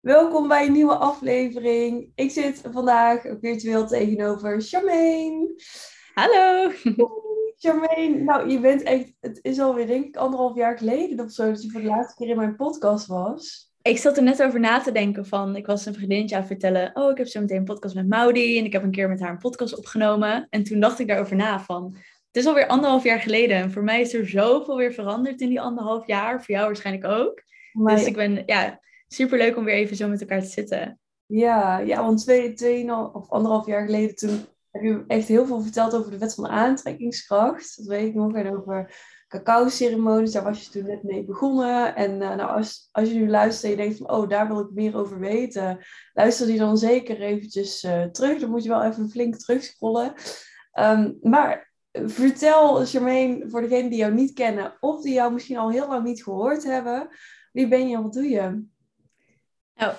Welkom bij een nieuwe aflevering. Ik zit vandaag virtueel tegenover Charmaine. Hallo. Charmaine, nou je bent echt, het is alweer denk ik anderhalf jaar geleden of zo dat je voor de laatste keer in mijn podcast was. Ik zat er net over na te denken van, ik was een vriendinnetje aan het vertellen, oh ik heb zo meteen een podcast met Maudi en ik heb een keer met haar een podcast opgenomen. En toen dacht ik daarover na van, het is alweer anderhalf jaar geleden en voor mij is er zoveel weer veranderd in die anderhalf jaar, voor jou waarschijnlijk ook. Dus ik ben, ja, super leuk om weer even zo met elkaar te zitten. Ja, ja want twee, twee of anderhalf jaar geleden toen heb je echt heel veel verteld over de wet van de aantrekkingskracht. Dat weet ik nog. En over cacao-ceremonies, daar was je toen net mee begonnen. En uh, nou, als, als je nu luistert en je denkt van, oh, daar wil ik meer over weten. Luister die dan zeker eventjes uh, terug. Dan moet je wel even flink terugscrollen. Um, maar vertel, Charmaine, voor degenen die jou niet kennen... of die jou misschien al heel lang niet gehoord hebben... wie ben je en wat doe je? Nou,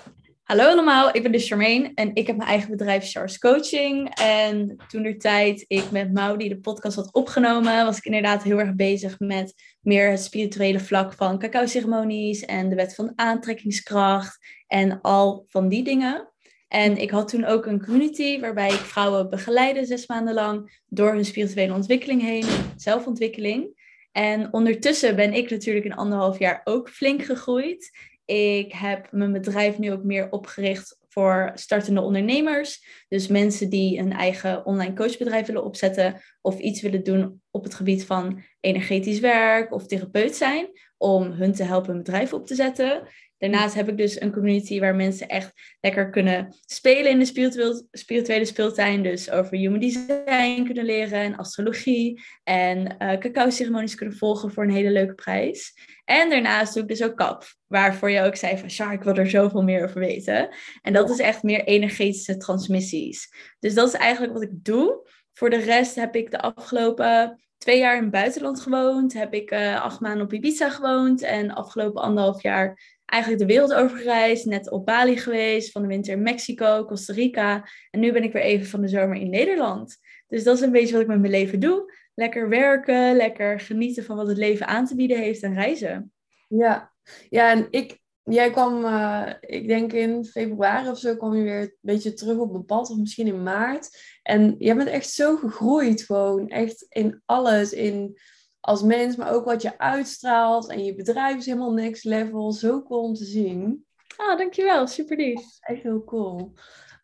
hallo allemaal, ik ben dus Charmaine en ik heb mijn eigen bedrijf Charles Coaching. En toen de tijd ik met Maudi de podcast had opgenomen, was ik inderdaad heel erg bezig met meer het spirituele vlak van cacao-ceremonies en de wet van aantrekkingskracht en al van die dingen. En ik had toen ook een community waarbij ik vrouwen begeleide zes maanden lang door hun spirituele ontwikkeling heen, zelfontwikkeling. En ondertussen ben ik natuurlijk in anderhalf jaar ook flink gegroeid. Ik heb mijn bedrijf nu ook meer opgericht voor startende ondernemers. Dus mensen die een eigen online coachbedrijf willen opzetten of iets willen doen op het gebied van energetisch werk of therapeut zijn, om hun te helpen een bedrijf op te zetten. Daarnaast heb ik dus een community waar mensen echt lekker kunnen spelen in de spirituele, spirituele speeltuin. Dus over human design kunnen leren en astrologie. En uh, cacao-ceremonies kunnen volgen voor een hele leuke prijs. En daarnaast doe ik dus ook kap. Waarvoor je ook zei van, Char, ik wil er zoveel meer over weten. En dat is echt meer energetische transmissies. Dus dat is eigenlijk wat ik doe. Voor de rest heb ik de afgelopen twee jaar in het buitenland gewoond. Heb ik uh, acht maanden op Ibiza gewoond. En afgelopen anderhalf jaar eigenlijk de wereld over gereisd. Net op Bali geweest, van de winter in Mexico, Costa Rica. En nu ben ik weer even van de zomer in Nederland. Dus dat is een beetje wat ik met mijn leven doe. Lekker werken, lekker genieten van wat het leven aan te bieden heeft en reizen. Ja, ja en ik, jij kwam, uh, ik denk in februari of zo, kwam je weer een beetje terug op mijn pad, of misschien in maart. En jij bent echt zo gegroeid gewoon, echt in alles, in als mens, maar ook wat je uitstraalt. En je bedrijf is helemaal next level. Zo cool om te zien. Ah, dankjewel. Super lief. Echt heel cool.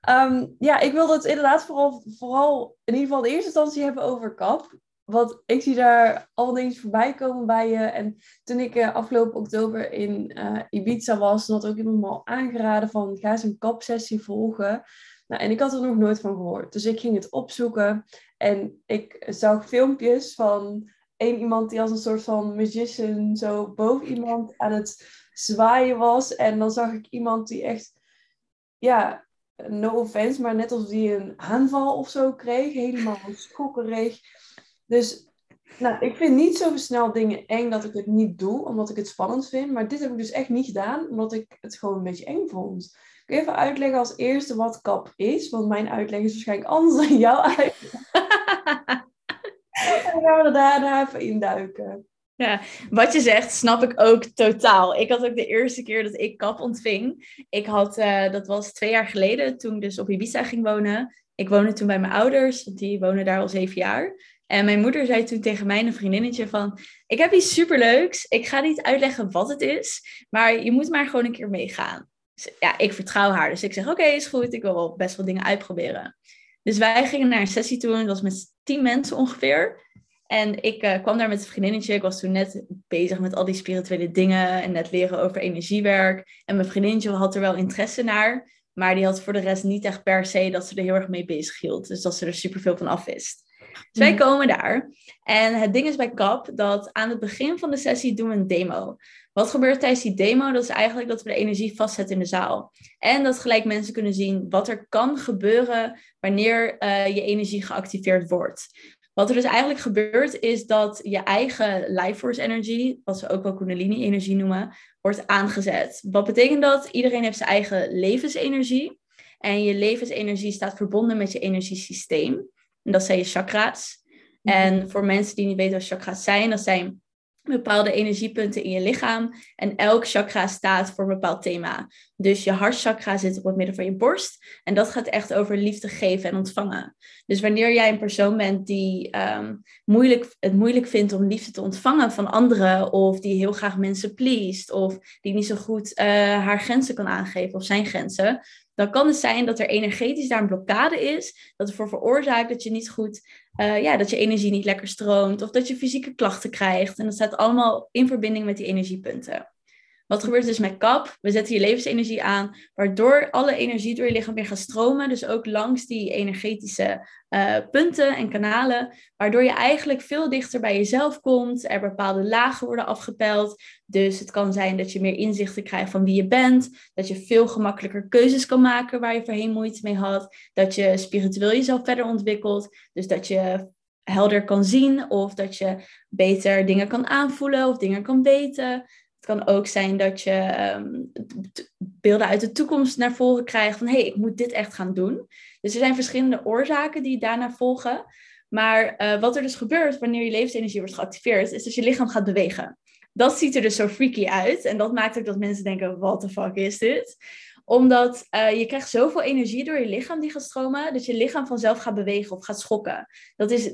Um, ja, ik wilde het inderdaad vooral, vooral in ieder geval in eerste instantie hebben over kap. Want ik zie daar al dingen voorbij komen bij je. En toen ik uh, afgelopen oktober in uh, Ibiza was, had ook iemand me al aangeraden van ga eens een kapsessie volgen. Nou, en ik had er nog nooit van gehoord. Dus ik ging het opzoeken en ik zag filmpjes van één iemand die als een soort van magician zo boven iemand aan het zwaaien was. En dan zag ik iemand die echt, ja, no offense, maar net alsof die een aanval of zo kreeg. Helemaal schokkerig. Dus nou, ik vind niet zo snel dingen eng dat ik het niet doe, omdat ik het spannend vind. Maar dit heb ik dus echt niet gedaan, omdat ik het gewoon een beetje eng vond. Ik wil even uitleggen als eerste wat kap is, want mijn uitleg is waarschijnlijk anders dan jouw uitleg. dan gaan we daarna even induiken. Ja, wat je zegt, snap ik ook totaal. Ik had ook de eerste keer dat ik kap ontving. Ik had, uh, dat was twee jaar geleden, toen ik dus op Ibiza ging wonen. Ik woonde toen bij mijn ouders, want die wonen daar al zeven jaar. En mijn moeder zei toen tegen mij, een vriendinnetje, van... Ik heb iets superleuks. Ik ga niet uitleggen wat het is, maar je moet maar gewoon een keer meegaan. Dus, ja, ik vertrouw haar. Dus ik zeg, oké, is goed. Ik wil best wel dingen uitproberen. Dus wij gingen naar een sessie toe. Dat was met tien mensen ongeveer. En ik uh, kwam daar met een vriendinnetje. Ik was toen net bezig met al die spirituele dingen en net leren over energiewerk. En mijn vriendinnetje had er wel interesse naar. Maar die had voor de rest niet echt per se dat ze er heel erg mee bezig hield. Dus dat ze er superveel van af wist. Dus wij hmm. komen daar. En het ding is bij KAP dat aan het begin van de sessie doen we een demo. Wat gebeurt tijdens die demo? Dat is eigenlijk dat we de energie vastzetten in de zaal. En dat gelijk mensen kunnen zien wat er kan gebeuren wanneer uh, je energie geactiveerd wordt. Wat er dus eigenlijk gebeurt, is dat je eigen life force energy, wat ze ook wel kundalini energie noemen, wordt aangezet. Wat betekent dat? Iedereen heeft zijn eigen levensenergie. En je levensenergie staat verbonden met je energiesysteem. En dat zijn je chakra's. Mhm. En voor mensen die niet weten wat chakra's zijn, dat zijn bepaalde energiepunten in je lichaam. En elk chakra staat voor een bepaald thema. Dus je hartchakra zit op het midden van je borst. En dat gaat echt over liefde geven en ontvangen. Dus wanneer jij een persoon bent die ehm, moeilijk, het moeilijk vindt om liefde te ontvangen van anderen, of die heel graag mensen pleest, of die niet zo goed uh, haar grenzen kan aangeven of zijn grenzen, dan kan het zijn dat er energetisch daar een blokkade is, dat ervoor veroorzaakt dat je niet goed uh, ja, dat je energie niet lekker stroomt of dat je fysieke klachten krijgt. En dat staat allemaal in verbinding met die energiepunten. Wat gebeurt dus met kap? We zetten je levensenergie aan, waardoor alle energie door je lichaam weer gaat stromen. Dus ook langs die energetische uh, punten en kanalen, waardoor je eigenlijk veel dichter bij jezelf komt. Er bepaalde lagen worden afgepeld. Dus het kan zijn dat je meer inzichten krijgt van wie je bent. Dat je veel gemakkelijker keuzes kan maken waar je voorheen moeite mee had. Dat je spiritueel jezelf verder ontwikkelt. Dus dat je helder kan zien of dat je beter dingen kan aanvoelen of dingen kan weten kan ook zijn dat je ehm, beelden uit de toekomst naar voren krijgt van hé, hey, ik moet dit echt gaan doen. Dus er zijn verschillende oorzaken die daarna volgen. Maar uh, wat er dus gebeurt wanneer je levensenergie wordt geactiveerd, is dat je lichaam gaat bewegen. Dat ziet er dus zo freaky uit. En dat maakt ook dat mensen denken, what the fuck is dit? Omdat uh, je krijgt zoveel energie door je lichaam die gaat stromen, dat je lichaam vanzelf gaat bewegen of gaat schokken. Dat is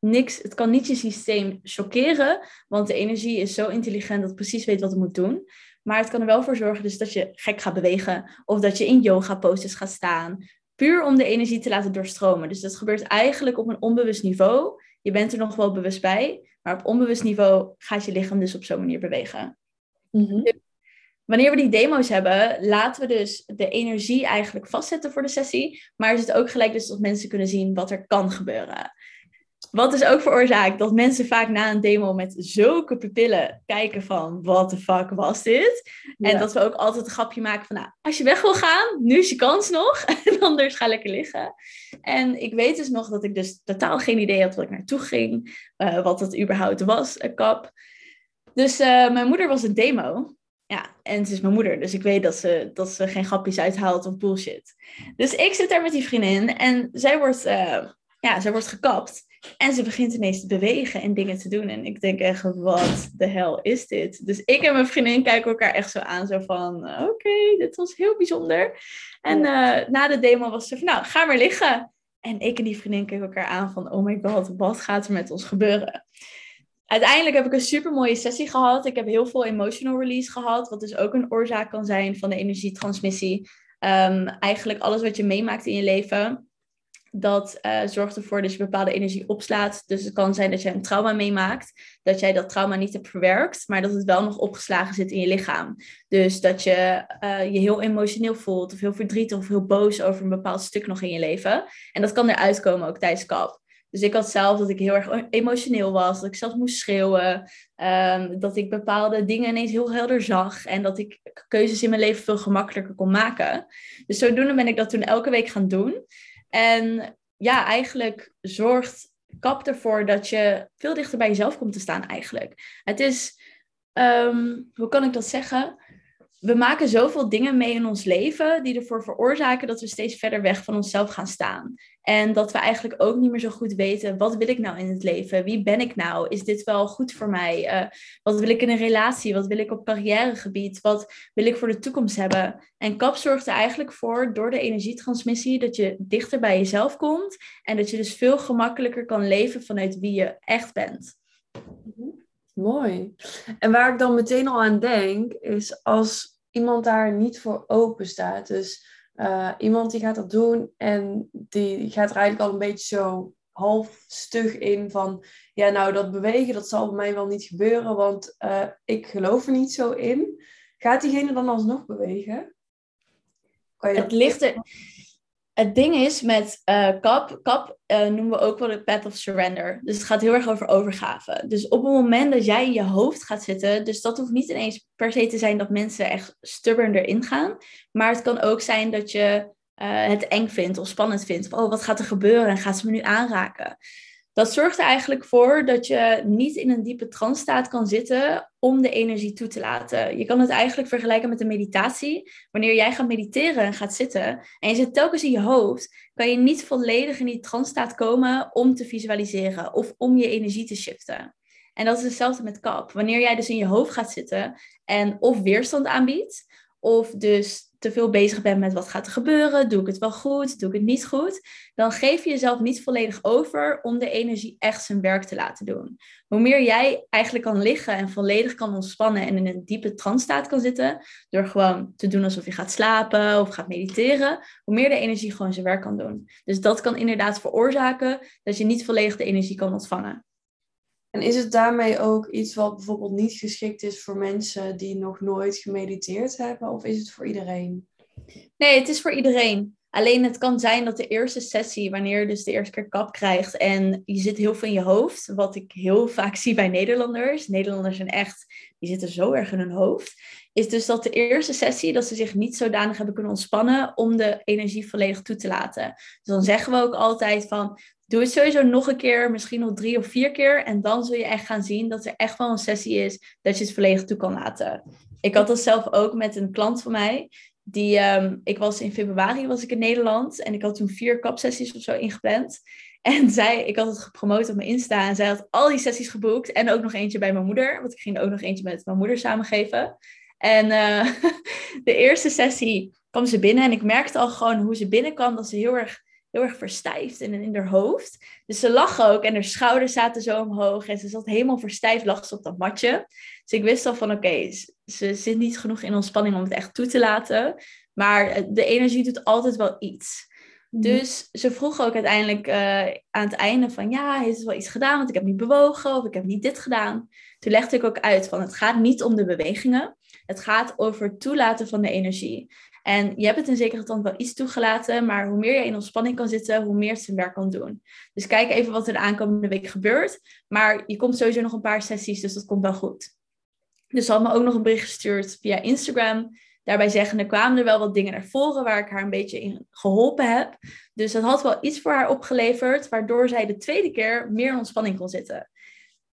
niks, het kan niet je systeem chockeren, want de energie is zo intelligent dat het precies weet wat het moet doen. Maar het kan er wel voor zorgen dus dat je gek gaat bewegen of dat je in yoga poses gaat staan. Puur om de energie te laten doorstromen. Dus dat gebeurt eigenlijk op een onbewust niveau. Je bent er nog wel bewust bij, maar op onbewust niveau gaat je lichaam dus op zo'n manier bewegen. Mm Wanneer we die demo's hebben, laten we dus de energie eigenlijk vastzetten voor de sessie. Maar is het ook gelijk dus dat mensen kunnen zien wat er kan gebeuren. Wat dus ook veroorzaakt dat mensen vaak na een demo met zulke pupillen kijken van, what the fuck was dit? En dat we ook altijd een grapje maken van, nou, als je weg wil gaan, nu is je kans nog. En anders ga lekker liggen. En ik weet dus nog dat ik dus totaal geen idee had wat ik naartoe ging. Uh, wat het überhaupt was, een kap. Dus uh, mijn moeder was een demo. Ja, en ze is mijn moeder, dus ik weet dat ze, dat ze geen grapjes uithaalt of bullshit. Dus ik zit daar met die vriendin en zij wordt, uh, ja, zij wordt gekapt. En ze begint ineens te bewegen en dingen te doen. En ik denk echt, wat de hel is dit? Dus ik en mijn vriendin kijken elkaar echt zo aan, zo van, oké, dit was heel bijzonder. En uh, na de demo was ze van, nou, ga maar liggen. En ik en die vriendin kijken elkaar aan van, oh my god, wat gaat er met ons gebeuren? Uiteindelijk heb ik een super mooie sessie gehad. Ik heb heel veel emotional release gehad, wat dus ook een oorzaak kan zijn van de energietransmissie. Um, eigenlijk alles wat je meemaakt in je leven, dat uh, zorgt ervoor dat je bepaalde energie opslaat. Dus het kan zijn dat je een trauma meemaakt, dat jij dat trauma niet hebt verwerkt, maar dat het wel nog opgeslagen zit in je lichaam. Dus dat je uh, je heel emotioneel voelt, of heel verdrietig of heel boos over een bepaald stuk nog in je leven. En dat kan eruit komen ook tijdens kap. Dus ik had zelf dat ik heel erg emotioneel was, dat ik zelfs moest schreeuwen, um, dat ik bepaalde dingen ineens heel helder zag en dat ik keuzes in mijn leven veel gemakkelijker kon maken. Dus zodoende ben ik dat toen elke week gaan doen. En ja, eigenlijk zorgt kap ervoor dat je veel dichter bij jezelf komt te staan eigenlijk. Het is, um, hoe kan ik dat zeggen? We maken zoveel dingen mee in ons leven die ervoor veroorzaken dat we steeds verder weg van onszelf gaan staan. En dat we eigenlijk ook niet meer zo goed weten, wat wil ik nou in het leven? Wie ben ik nou? Is dit wel goed voor mij? Uh, wat wil ik in een relatie? Wat wil ik op carrièregebied? Wat wil ik voor de toekomst hebben? En KAP zorgt er eigenlijk voor, door de energietransmissie, dat je dichter bij jezelf komt. En dat je dus veel gemakkelijker kan leven vanuit wie je echt bent. Mooi. En waar ik dan meteen al aan denk, is als iemand daar niet voor open staat. Dus uh, iemand die gaat dat doen en die gaat er eigenlijk al een beetje zo half stug in van, ja nou dat bewegen, dat zal bij mij wel niet gebeuren, want uh, ik geloof er niet zo in. Gaat diegene dan alsnog bewegen? Kan je het ligt er het ding is met uh, kap, kap uh, noemen we ook wel de path of surrender. Dus het gaat heel erg over overgave. Dus op het moment dat jij in je hoofd gaat zitten, dus dat hoeft niet ineens per se te zijn dat mensen echt stubborn erin gaan. Maar het kan ook zijn dat je uh, het eng vindt of spannend vindt. oh, wat gaat er gebeuren en gaat ze me nu aanraken? Dat zorgt er eigenlijk voor dat je niet in een diepe trance staat kan zitten om de energie toe te laten. Je kan het eigenlijk vergelijken met een meditatie. Wanneer jij gaat mediteren en gaat zitten en je zit telkens in je hoofd, kan je niet volledig in die trance staat komen om te visualiseren of om je energie te shiften. En dat is hetzelfde met kap. Wanneer jij dus in je hoofd gaat zitten en of weerstand aanbiedt, of dus te veel bezig bent met wat gaat er gebeuren, doe ik het wel goed, doe ik het niet goed, dan geef je jezelf niet volledig over om de energie echt zijn werk te laten doen. Hoe meer jij eigenlijk kan liggen en volledig kan ontspannen en in een diepe trance-staat kan zitten, door gewoon te doen alsof je gaat slapen of gaat mediteren, hoe meer de energie gewoon zijn werk kan doen. Dus dat kan inderdaad veroorzaken dat je niet volledig de energie kan ontvangen. En is het daarmee ook iets wat bijvoorbeeld niet geschikt is voor mensen die nog nooit gemediteerd hebben? Of is het voor iedereen? Nee, het is voor iedereen. Alleen het kan zijn dat de eerste sessie, wanneer je dus de eerste keer kap krijgt en je zit heel veel in je hoofd, wat ik heel vaak zie bij Nederlanders. Nederlanders zijn echt, die zitten zo erg in hun hoofd. Is dus dat de eerste sessie, dat ze zich niet zodanig hebben kunnen ontspannen om de energie volledig toe te laten. Dus dan zeggen we ook altijd van, Doe het sowieso nog een keer, misschien nog drie of vier keer. En dan zul je echt gaan zien dat er echt wel een sessie is dat je het volledig toe kan laten. Ik had dat zelf ook met een klant van mij. Die, um, ik was in februari was ik in Nederland en ik had toen vier kapsessies of zo ingepland. En zij, ik had het gepromoot op mijn Insta en zij had al die sessies geboekt. En ook nog eentje bij mijn moeder, want ik ging ook nog eentje met mijn moeder samengeven. En uh, de eerste sessie kwam ze binnen en ik merkte al gewoon hoe ze binnenkwam dat ze heel erg heel erg verstijfd in, in haar hoofd. Dus ze lag ook en haar schouders zaten zo omhoog en ze zat helemaal verstijfd, lag ze op dat matje. Dus ik wist al van oké, ze zit niet genoeg in ontspanning om het echt toe te laten. Maar de energie doet altijd wel iets. Mhm. Dus ze vroeg ook uiteindelijk uh, aan het einde van ja, heeft het wel iets gedaan, want ik heb niet bewogen of ik heb niet dit gedaan. Toen legde ik ook uit van het gaat niet om de bewegingen, het gaat over het toelaten van de energie. En je hebt het in zekere stand wel iets toegelaten, maar hoe meer je in ontspanning kan zitten, hoe meer het zijn werk kan doen. Dus kijk even wat er de aankomende week gebeurt. Maar je komt sowieso nog een paar sessies, dus dat komt wel goed. Dus ze had me ook nog een bericht gestuurd via Instagram. Daarbij zeggen, er kwamen er wel wat dingen naar voren waar ik haar een beetje in geholpen heb. Dus dat had wel iets voor haar opgeleverd, waardoor zij de tweede keer meer in ontspanning kon zitten.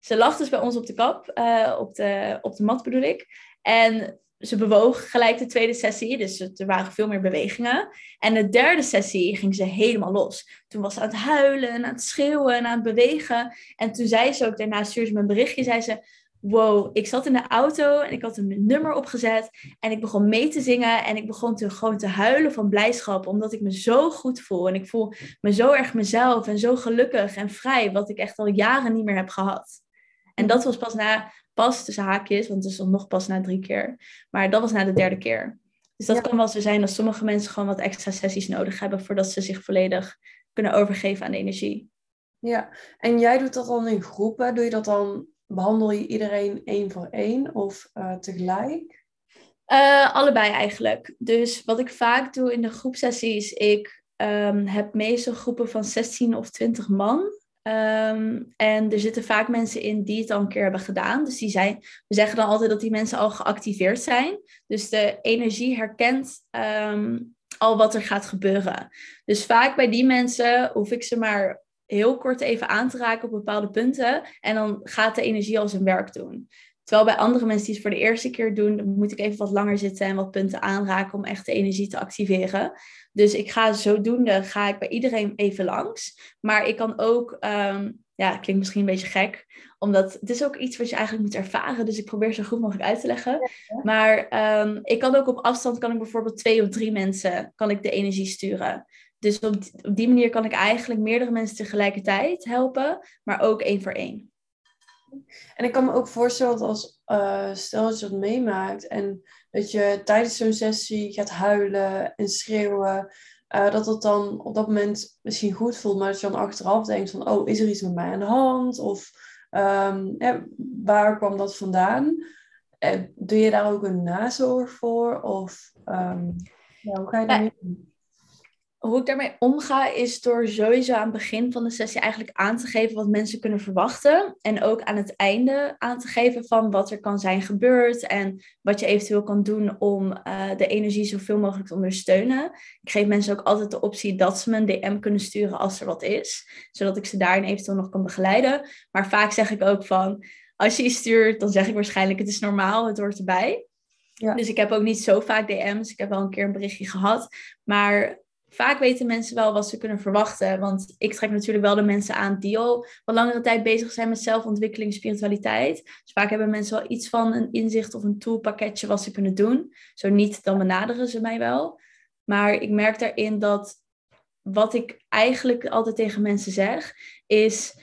Ze lag dus bij ons op de kap, uh, op, de, op de mat bedoel ik. En ze bewoog gelijk de tweede sessie, dus er waren veel meer bewegingen. En de derde sessie ging ze helemaal los. Toen was ze aan het huilen en aan het schreeuwen en aan het bewegen. En toen zei ze ook, daarna stuurde ze me berichtje, zei ze... Wow, ik zat in de auto en ik had een nummer opgezet en ik begon mee te zingen en ik begon te, gewoon te huilen van blijdschap, omdat ik me zo goed voel en ik voel me zo erg mezelf en zo gelukkig en vrij, wat ik echt al jaren niet meer heb gehad. En dat was pas na pas tussen haakjes, want het is dan nog pas na drie keer. Maar dat was na de derde keer. Dus dat kan wel zo zijn dat sommige mensen gewoon wat extra sessies nodig hebben voordat ze zich volledig kunnen overgeven aan de energie. Ja, en jij doet dat dan in groepen. Doe je dat dan, behandel je iedereen één voor één of uh, tegelijk? Uh, allebei eigenlijk. Dus wat ik vaak doe in de groepsessies, ik um, heb meestal groepen van 16 of 20 man. Ehm, en er zitten vaak mensen in die het al een keer hebben gedaan. Dus die zijn, we zeggen dan altijd dat die mensen al geactiveerd zijn. Dus de energie herkent ehm, al wat er gaat gebeuren. Dus vaak bij die mensen hoef ik ze maar heel kort even aan te raken op bepaalde punten. En dan gaat de energie al zijn werk doen. Terwijl bij andere mensen die het voor de eerste keer doen, moet ik even wat langer zitten en wat punten aanraken om echt de energie te activeren. Dus ik ga zodoende, ga ik bij iedereen even langs. Maar ik kan ook, um, ja, klinkt misschien een beetje gek, omdat het is ook iets wat je eigenlijk moet ervaren. Dus ik probeer zo goed mogelijk uit te leggen. Maar um, ik kan ook op afstand, kan ik bijvoorbeeld twee of drie mensen, kan ik de energie sturen. Dus op die, op die manier kan ik eigenlijk meerdere mensen tegelijkertijd helpen, maar ook één voor één. En ik kan me ook voorstellen dat als, uh, stel dat je dat meemaakt en dat je tijdens zo'n sessie gaat huilen en schreeuwen, uh, dat het dan op dat moment misschien goed voelt, maar dat je dan achteraf denkt van, oh, is er iets met mij aan de hand? Of um, ja, waar kwam dat vandaan? En eh, doe je daar ook een nazorg voor? Of um, ja, hoe ga je daarmee om? Hoe ik daarmee omga is door sowieso aan het begin van de sessie eigenlijk aan te geven wat mensen kunnen verwachten. En ook aan het einde aan te geven van wat er kan zijn gebeurd en wat je eventueel kan doen om uh, de energie zoveel mogelijk te ondersteunen. Ik geef mensen ook altijd de optie dat ze me een DM kunnen sturen als er wat is, zodat ik ze daarin eventueel nog kan begeleiden. Maar vaak zeg ik ook van, als je iets stuurt, dan zeg ik waarschijnlijk het is normaal, het hoort erbij. Ja. Dus ik heb ook niet zo vaak DM's. Ik heb wel een keer een berichtje gehad. Maar vaak weten mensen wel wat ze kunnen verwachten. Want ik trek natuurlijk wel de mensen aan die al wat langere tijd bezig zijn met zelfontwikkeling, spiritualiteit. Dus vaak hebben mensen wel iets van een inzicht of een toolpakketje wat ze kunnen doen. Zo niet, dan benaderen ze mij wel. Maar ik merk daarin dat wat ik eigenlijk altijd tegen mensen zeg, is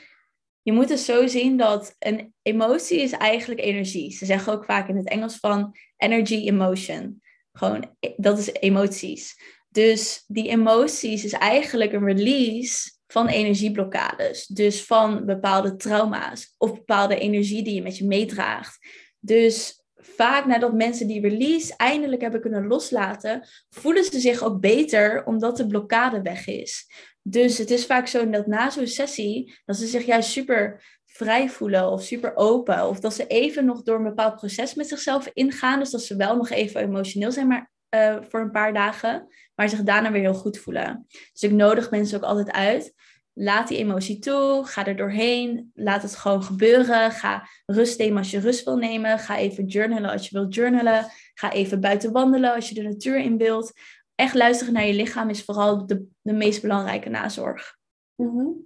je moet het zo zien dat een emotie is eigenlijk energie. Ze zeggen ook vaak in het Engels van energy emotion. Gewoon, dat is emoties. Dus die emoties is eigenlijk een release van energieblokkades. Dus van bepaalde trauma's of bepaalde energie die je met je meedraagt. Dus vaak nadat mensen die release eindelijk hebben kunnen loslaten, voelen ze zich ook beter omdat de blokkade weg is. Dus het is vaak zo dat na zo'n sessie, dat ze zich juist super vrij voelen of super open. Of dat ze even nog door een bepaald proces met zichzelf ingaan. Dus dat ze wel nog even emotioneel zijn, maar uh, voor een paar dagen. Maar zich daarna weer heel goed voelen. Dus ik nodig mensen ook altijd uit. Laat die emotie toe. Ga er doorheen. Laat het gewoon gebeuren. Ga rust nemen als je rust wil nemen. Ga even journalen als je wilt journalen. Ga even buiten wandelen als je de natuur in wilt. Echt luisteren naar je lichaam is vooral de, de meest belangrijke nazorg. Mm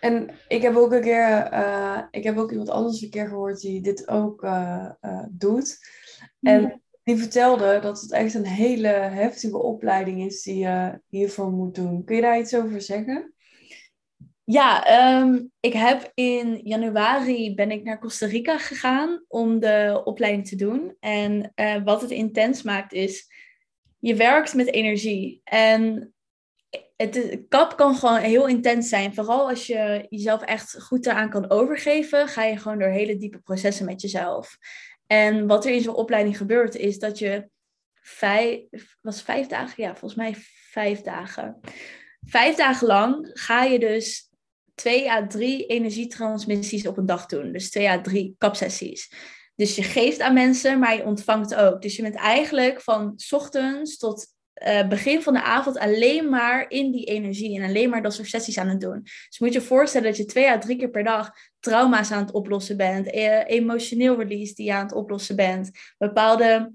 En ik heb ook een keer, uh, ik heb ook iemand anders een keer gehoord die dit ook uh, uh, doet. En mhm die vertelde dat het echt een hele heftige opleiding is die je hiervoor moet doen. Kun je daar iets over zeggen? Ja, ehm, ik heb in januari ben ik naar Costa Rica gegaan om de opleiding te doen. En uh, wat het intens maakt is, je werkt met energie. En het, kap kan gewoon heel intens zijn. Vooral als je jezelf echt goed eraan kan overgeven, ga je gewoon door hele diepe processen met jezelf. En wat er in zo'n opleiding gebeurt, is dat je vijf, was vijf dagen, ja, volgens mij vijf dagen. Vijf dagen lang ga je dus twee à drie energietransmissies op een dag doen. Dus twee à drie kapsessies. Dus je geeft aan mensen, maar je ontvangt ook. Dus je bent eigenlijk van ochtends tot uh, begin van de avond alleen maar in die energie en alleen maar dat soort sessies aan het doen. Dus moet je voorstellen dat je twee à drie keer per dag trauma's aan het oplossen bent, e emotioneel release die je aan het oplossen bent, bepaalde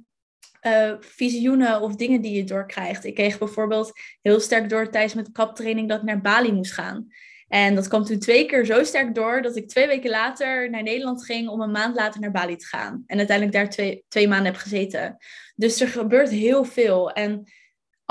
uh, visioenen of dingen die je doorkrijgt. Ik kreeg bijvoorbeeld heel sterk door tijdens mijn kaptraining dat ik naar Bali moest gaan. En dat kwam toen twee keer zo sterk door dat ik twee weken later naar Nederland ging om een maand later naar Bali te gaan. En uiteindelijk daar twee, twee maanden heb gezeten. Dus er gebeurt heel veel. En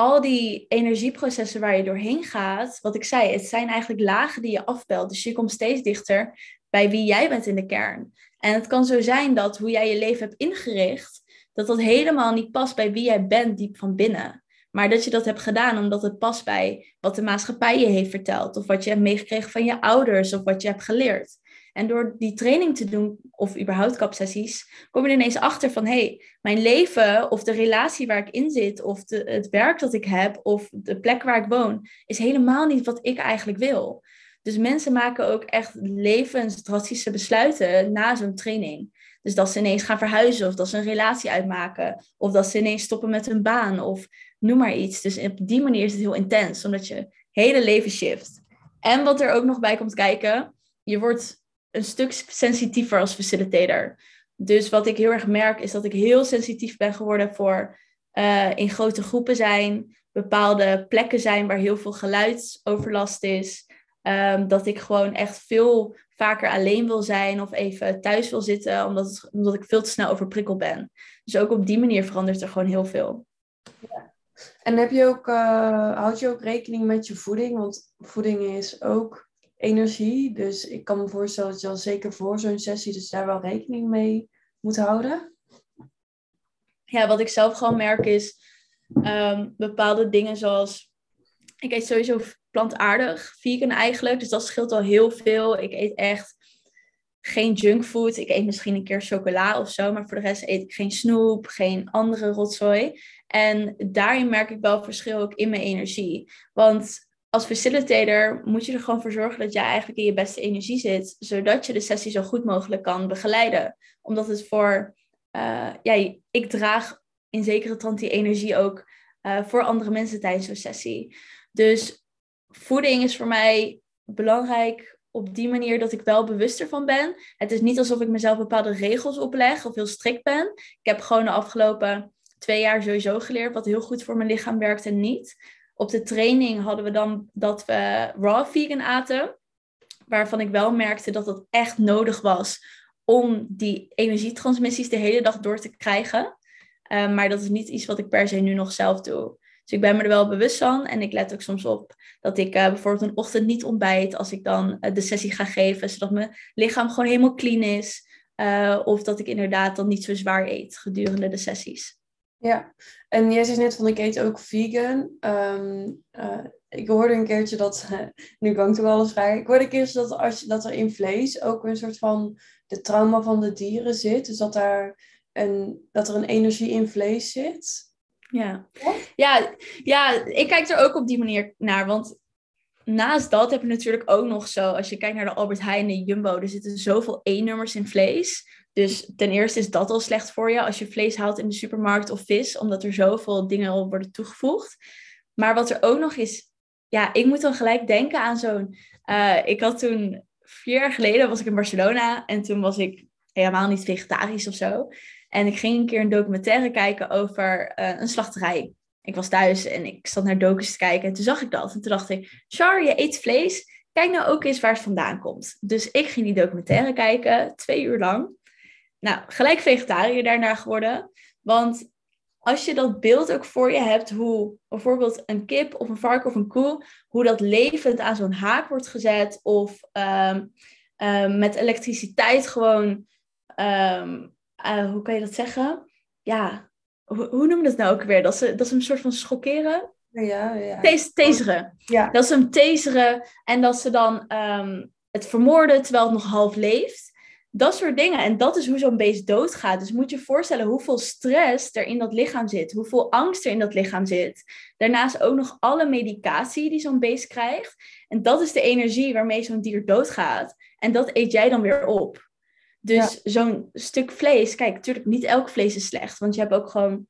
al die energieprocessen waar je doorheen gaat, wat ik zei, het zijn eigenlijk lagen die je afbelt. Dus je komt steeds dichter bij wie jij bent in de kern. En het kan zo zijn dat hoe jij je leven hebt ingericht, dat dat helemaal niet past bij wie jij bent diep van binnen. Maar dat je dat hebt gedaan omdat het past bij wat de maatschappij je heeft verteld, of wat je hebt meegekregen van je ouders, of wat je hebt geleerd. En door die training te doen, of überhaupt kapsessies, kom je ineens achter van, hé, hey, mijn leven of de relatie waar ik in zit, of de, het werk dat ik heb, of de plek waar ik woon, is helemaal niet wat ik eigenlijk wil. Dus mensen maken ook echt levensdrastische besluiten na zo'n training. Dus dat ze ineens gaan verhuizen, of dat ze een relatie uitmaken, of dat ze ineens stoppen met hun baan, of noem maar iets. Dus op die manier is het heel intens, omdat je hele leven shift. En wat er ook nog bij komt kijken, je wordt een stuk sensitiever als facilitator. Dus wat ik heel erg merk is dat ik heel sensitief ben geworden voor uh, in grote groepen zijn, bepaalde plekken zijn waar heel veel geluidsoverlast is. Um, dat ik gewoon echt veel vaker alleen wil zijn of even thuis wil zitten, omdat, omdat ik veel te snel overprikkeld ben. Dus ook op die manier verandert er gewoon heel veel. En heb je ook, uh, houd je ook rekening met je voeding? Want voeding is ook energie. Dus ik kan me voorstellen dat je al zeker voor zo'n sessie dus daar wel rekening mee moet houden. Ja, wat ik zelf gewoon merk is um, bepaalde dingen zoals... Ik eet sowieso plantaardig, vegan eigenlijk. Dus dat scheelt al heel veel. Ik eet echt geen junkfood. Ik eet misschien een keer chocola of zo. Maar voor de rest eet ik geen snoep, geen andere rotzooi. En daarin merk ik wel verschil ook in mijn energie. Want als facilitator moet je er gewoon voor zorgen dat jij eigenlijk in je beste energie zit, zodat je de sessie zo goed mogelijk kan begeleiden. Omdat het voor, uh, ja, ik draag in zekere trant die energie ook uh, voor andere mensen tijdens zo'n sessie. Dus voeding is voor mij belangrijk op die manier dat ik wel bewuster van ben. Het is niet alsof ik mezelf bepaalde regels opleg of heel strikt ben. Ik heb gewoon de afgelopen twee jaar sowieso geleerd wat heel goed voor mijn lichaam werkt en niet op de training hadden we dan dat we raw vegan aten. Waarvan ik wel merkte dat dat echt nodig was om die energietransmissies de hele dag door te krijgen. Uh, maar dat is niet iets wat ik per se nu nog zelf doe. Dus ik ben me er wel bewust van. En ik let ook soms op dat ik uh, bijvoorbeeld een ochtend niet ontbijt als ik dan uh, de sessie ga geven. Zodat mijn lichaam gewoon helemaal clean is. Of dat ik inderdaad dan niet zo zwaar eet gedurende de sessies. Ja, en jij zei net van ik eet ook vegan. Um, ik hoorde een keertje dat, nu kan ik toch alles vragen. Ik hoorde een keertje dat, als, dat er in vlees ook een soort van de trauma van de dieren zit. Dus dat, daar een, dat er een energie in vlees zit. Ja. ja, ja, ik kijk er ook op die manier naar. Want naast dat heb je natuurlijk ook nog zo, als je kijkt naar de Albert Heijn en de Jumbo, er zitten zoveel E-nummers in vlees. Dus ten eerste is dat al slecht voor je als je vlees haalt in de supermarkt of vis, omdat er zoveel dingen al worden toegevoegd. Maar wat er ook nog is, ja, ik moet dan gelijk denken aan zo'n. Uh, ik had toen vier jaar geleden was ik in Barcelona en toen was ik helemaal niet vegetarisch of zo. En ik ging een keer een documentaire kijken over uh, een slachterij. Ik was thuis en ik zat naar docus te kijken en toen zag ik dat. En toen dacht ik, Char, je eet vlees. Kijk nou ook eens waar het vandaan komt. Dus ik ging die documentaire kijken, twee uur lang. Nou, gelijk vegetariër daarna geworden. Want als je dat beeld ook voor je hebt, hoe bijvoorbeeld een kip of een varken of een koe, hoe dat levend aan zo'n haak wordt gezet, of um, um, met elektriciteit gewoon um, uh, hoe kan je dat zeggen? Ja, hoe, hoe noem je dat nou ook weer? Dat ze, dat ze een soort van schokkeren? Ja, ja. taseren. Ja. Dat ze hem taseren en dat ze dan het vermoorden terwijl het nog half leeft. Dat soort dingen. En dat is hoe zo'n beest doodgaat. Dus moet je je voorstellen hoeveel stress er in dat lichaam zit. Hoeveel angst er in dat lichaam zit. Daarnaast ook nog alle medicatie die zo'n beest krijgt. En dat is de energie waarmee zo'n dier doodgaat. En dat eet jij dan weer op. Dus zo'n stuk vlees, kijk, natuurlijk niet elk vlees is slecht. Want je hebt ook gewoon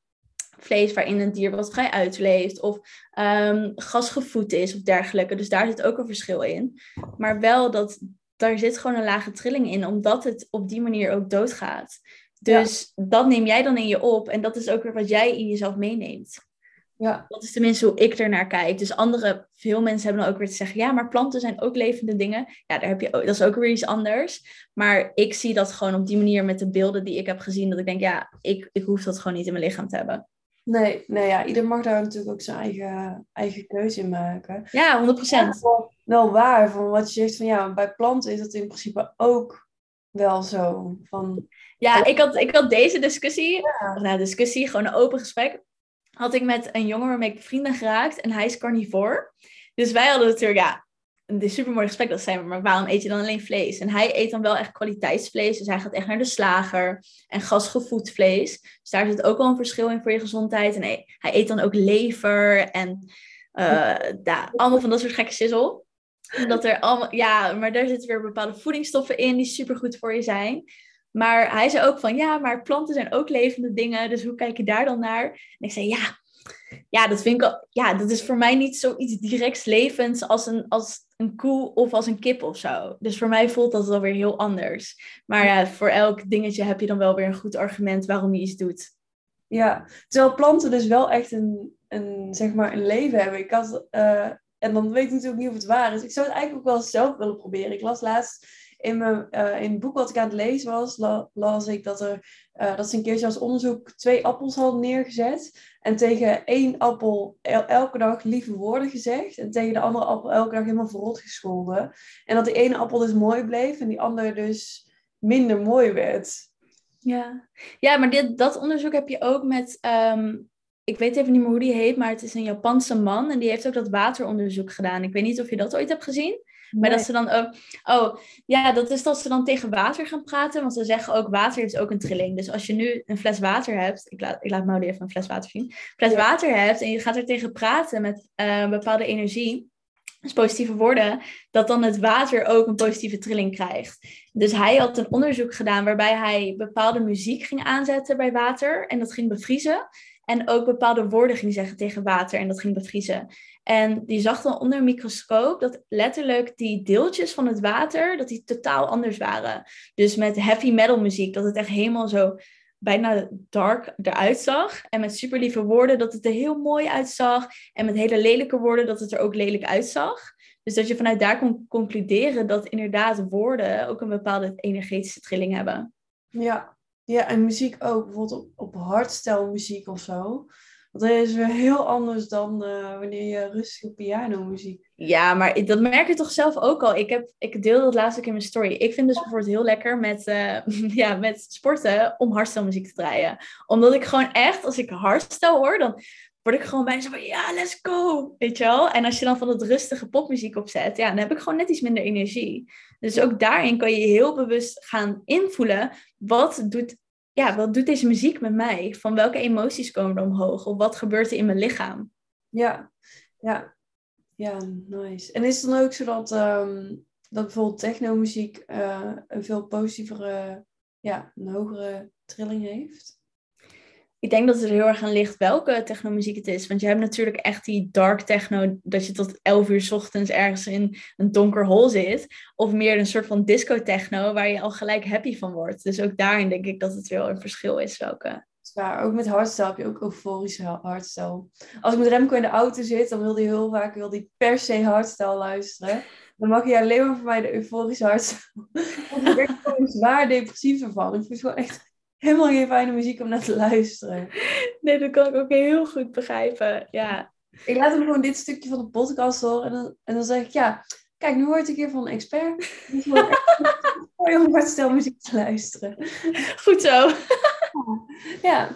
vlees waarin een dier wat vrij uitleeft of um, gasgevoed is of dergelijke. Dus daar zit ook een verschil in. Maar wel dat daar zit gewoon een lage trilling in, omdat het op die manier ook doodgaat. Dus dat neem jij dan in je op en dat is ook weer wat jij in jezelf meeneemt. Ja. Dat is tenminste hoe ik er naar kijk. Dus andere, veel mensen hebben dan ook weer te zeggen, ja, maar planten zijn ook levende dingen. Ja, daar heb je, dat is ook weer iets anders. Maar ik zie dat gewoon op die manier met de beelden die ik heb gezien, dat ik denk, ja, ik, ik hoef dat gewoon niet in mijn lichaam te hebben. Nee, nee ja, ieder mag daar natuurlijk ook zijn eigen, eigen keuze in maken. Ja, 100%. Ja, wel, wel waar, van wat je zegt van ja, bij planten is dat in principe ook wel zo. Van, ja, ik had, ik had deze discussie, ja. nou discussie, gewoon een open gesprek had ik met een jongen waarmee ik vrienden geraakt en hij is carnivore. Dus wij hadden natuurlijk, ja, een super mooi gesprek dat zijn, maar waarom eet je dan alleen vlees? En hij eet dan wel echt kwaliteitsvlees, dus hij gaat echt naar de slager en gasgevoed vlees. Dus daar zit ook wel een verschil in voor je gezondheid. En hij, eet dan ook lever en uh, allemaal van dat soort gekke sizzle. Dat er allemaal, ja, maar daar zitten weer bepaalde voedingsstoffen in die super goed voor je zijn. Maar hij zei ook van ja, maar planten zijn ook levende dingen. Dus hoe kijk je daar dan naar? En ik zei ja, ja, dat vind ik ja, dat is voor mij niet zoiets directs levends als een, als een koe of als een kip of zo. Dus voor mij voelt dat wel weer heel anders. Maar ja, voor elk dingetje heb je dan wel weer een goed argument waarom je iets doet. Ja, terwijl planten dus wel echt een, een, zeg maar een leven hebben. Ik uh, en dan weet ik natuurlijk niet of het waar is. Ik zou het eigenlijk ook wel zelf willen proberen. Ik las laatst in, mijn, uh, in het boek wat ik aan het lezen was, las ik dat, er, uh, dat ze een keertje als onderzoek twee appels hadden neergezet. En tegen één appel el elke dag lieve woorden gezegd. En tegen de andere appel elke dag helemaal verrot gescholden. En dat die ene appel dus mooi bleef en die andere dus minder mooi werd. Ja, ja maar dit, dat onderzoek heb je ook met um, ik weet even niet meer hoe die heet, maar het is een Japanse man en die heeft ook dat wateronderzoek gedaan. Ik weet niet of je dat ooit hebt gezien. Maar dat ze dan ook. Oh, ja, dat is dat ze dan tegen water gaan praten. Want ze zeggen ook: water is ook een trilling. Dus als je nu een fles water hebt. Ik laat, ik laat Maudie even een fles water zien. Een fles water hebt en je gaat er tegen praten met uh, bepaalde energie. Dus positieve woorden, dat dan het water ook een positieve trilling krijgt. Dus hij had een onderzoek gedaan waarbij hij bepaalde muziek ging aanzetten bij water en dat ging bevriezen. En ook bepaalde woorden ging zeggen tegen water en dat ging bevriezen. En die zag dan onder een microscoop dat letterlijk die deeltjes van het water, dat die totaal anders waren. Dus met heavy metal muziek, dat het echt helemaal zo bijna dark eruit zag. En met super lieve woorden dat het er heel mooi uitzag. En met hele lelijke woorden dat het er ook lelijk uitzag. Dus dat je vanuit daar kon concluderen dat inderdaad woorden ook een bepaalde energetische trilling hebben. Ja, ja en muziek ook. Bijvoorbeeld op, op muziek of zo. Want dat is weer heel anders dan uh, wanneer je rustige pianomuziek. Ja, maar dat merk je toch zelf ook al. Ik, heb, ik deelde dat laatst ook in mijn story. Ik vind dus bijvoorbeeld heel lekker met, uh, ja, met sporten om hardstyle muziek te draaien. Omdat ik gewoon echt, als ik hardstyle hoor, dan word ik gewoon bijna zo van, ja, let's go, weet je wel? En als je dan van het rustige popmuziek opzet, ja, dan heb ik gewoon net iets minder energie. Dus ook daarin kan je heel bewust gaan invoelen, wat doet, ja, wat doet deze muziek met mij? Van welke emoties komen er omhoog? Of wat gebeurt er in mijn lichaam? Ja, ja, ja, nice. En is het dan ook zo dat, um, dat bijvoorbeeld technomuziek uh, een veel positievere, ja, een hogere trilling heeft? Ik denk dat het heel erg aan ligt welke technomuziek het is. Want je hebt natuurlijk echt die dark techno, dat je tot 11 uur ochtends ergens in een donker hol zit. Of meer een soort van disco techno, waar je al gelijk happy van wordt. Dus ook daarin denk ik dat het wel een verschil is welke. Zwaar. Ook met hardstyle heb je ook euforische hardstyle. Als ik met Remco in de auto zit, dan wil hij heel vaak wil die per se hardstyle luisteren. Dan mag je alleen maar voor mij de euforische hardstyle. Ik ben gewoon zwaar depressief ervan. Ik vind het echt helemaal geen fijne muziek om naar te luisteren. Nee, dat kan ik ook heel goed begrijpen. Ja. Ik laat hem gewoon dit stukje van de podcast horen en dan, en dan zeg ik, ja, kijk, nu word ik hier van een expert. Dus mooi om hardstyle muziek te luisteren. Goed zo. ja.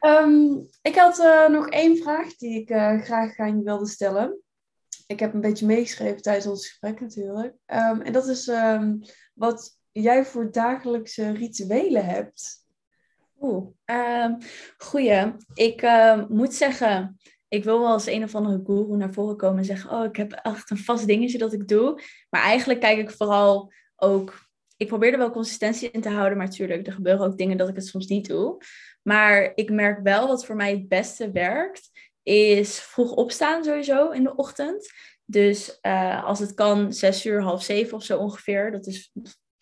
Um, ik had uh, nog één vraag die ik uh, graag aan je wilde stellen. Ik heb een beetje meegeschreven tijdens ons gesprek natuurlijk. Um, en dat is um, wat jij voor dagelijkse rituelen hebt? Oeh, uh, goeie. Ik uh, moet zeggen, ik wil wel als een of andere guru naar voren komen en zeggen: Oh, ik heb echt een vast dingetje dat ik doe. Maar eigenlijk kijk ik vooral ook. Ik probeer er wel consistentie in te houden, maar natuurlijk, er gebeuren ook dingen dat ik het soms niet doe. Maar ik merk wel wat voor mij het beste werkt, is vroeg opstaan sowieso in de ochtend. Dus uh, als het kan, zes uur, half zeven of zo ongeveer. Dat is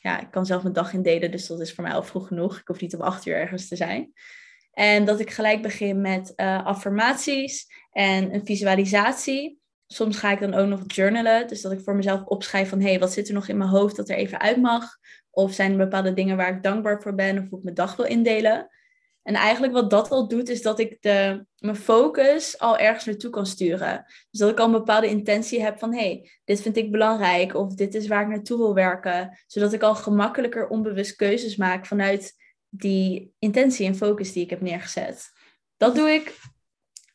ja, ik kan zelf mijn dag indelen, dus dat is voor mij al vroeg genoeg. Ik hoef niet om acht uur ergens te zijn. En dat ik gelijk begin met uh, affirmaties en een visualisatie. Soms ga ik dan ook nog journalen. Dus dat ik voor mezelf opschrijf van... hé, hey, wat zit er nog in mijn hoofd dat er even uit mag? Of zijn er bepaalde dingen waar ik dankbaar voor ben... of hoe ik mijn dag wil indelen? En eigenlijk wat dat al doet, is dat ik de, mijn focus al ergens naartoe kan sturen. Dus dat ik al een bepaalde intentie heb van, hé, hey, dit vind ik belangrijk of dit is waar ik naartoe wil werken. Zodat ik al gemakkelijker onbewust keuzes maak vanuit die intentie en focus die ik heb neergezet. Dat doe ik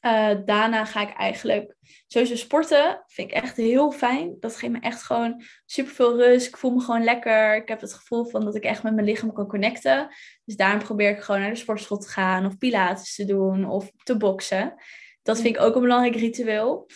uh, daarna ga ik eigenlijk sowieso sporten. Vind ik echt heel fijn. Dat geeft me echt gewoon super veel rust. Ik voel me gewoon lekker. Ik heb het gevoel van dat ik echt met mijn lichaam kan connecten. Dus daarom probeer ik gewoon naar de sportschool te gaan of pilates te doen of te boksen. Dat vind ik ook een belangrijk ritueel.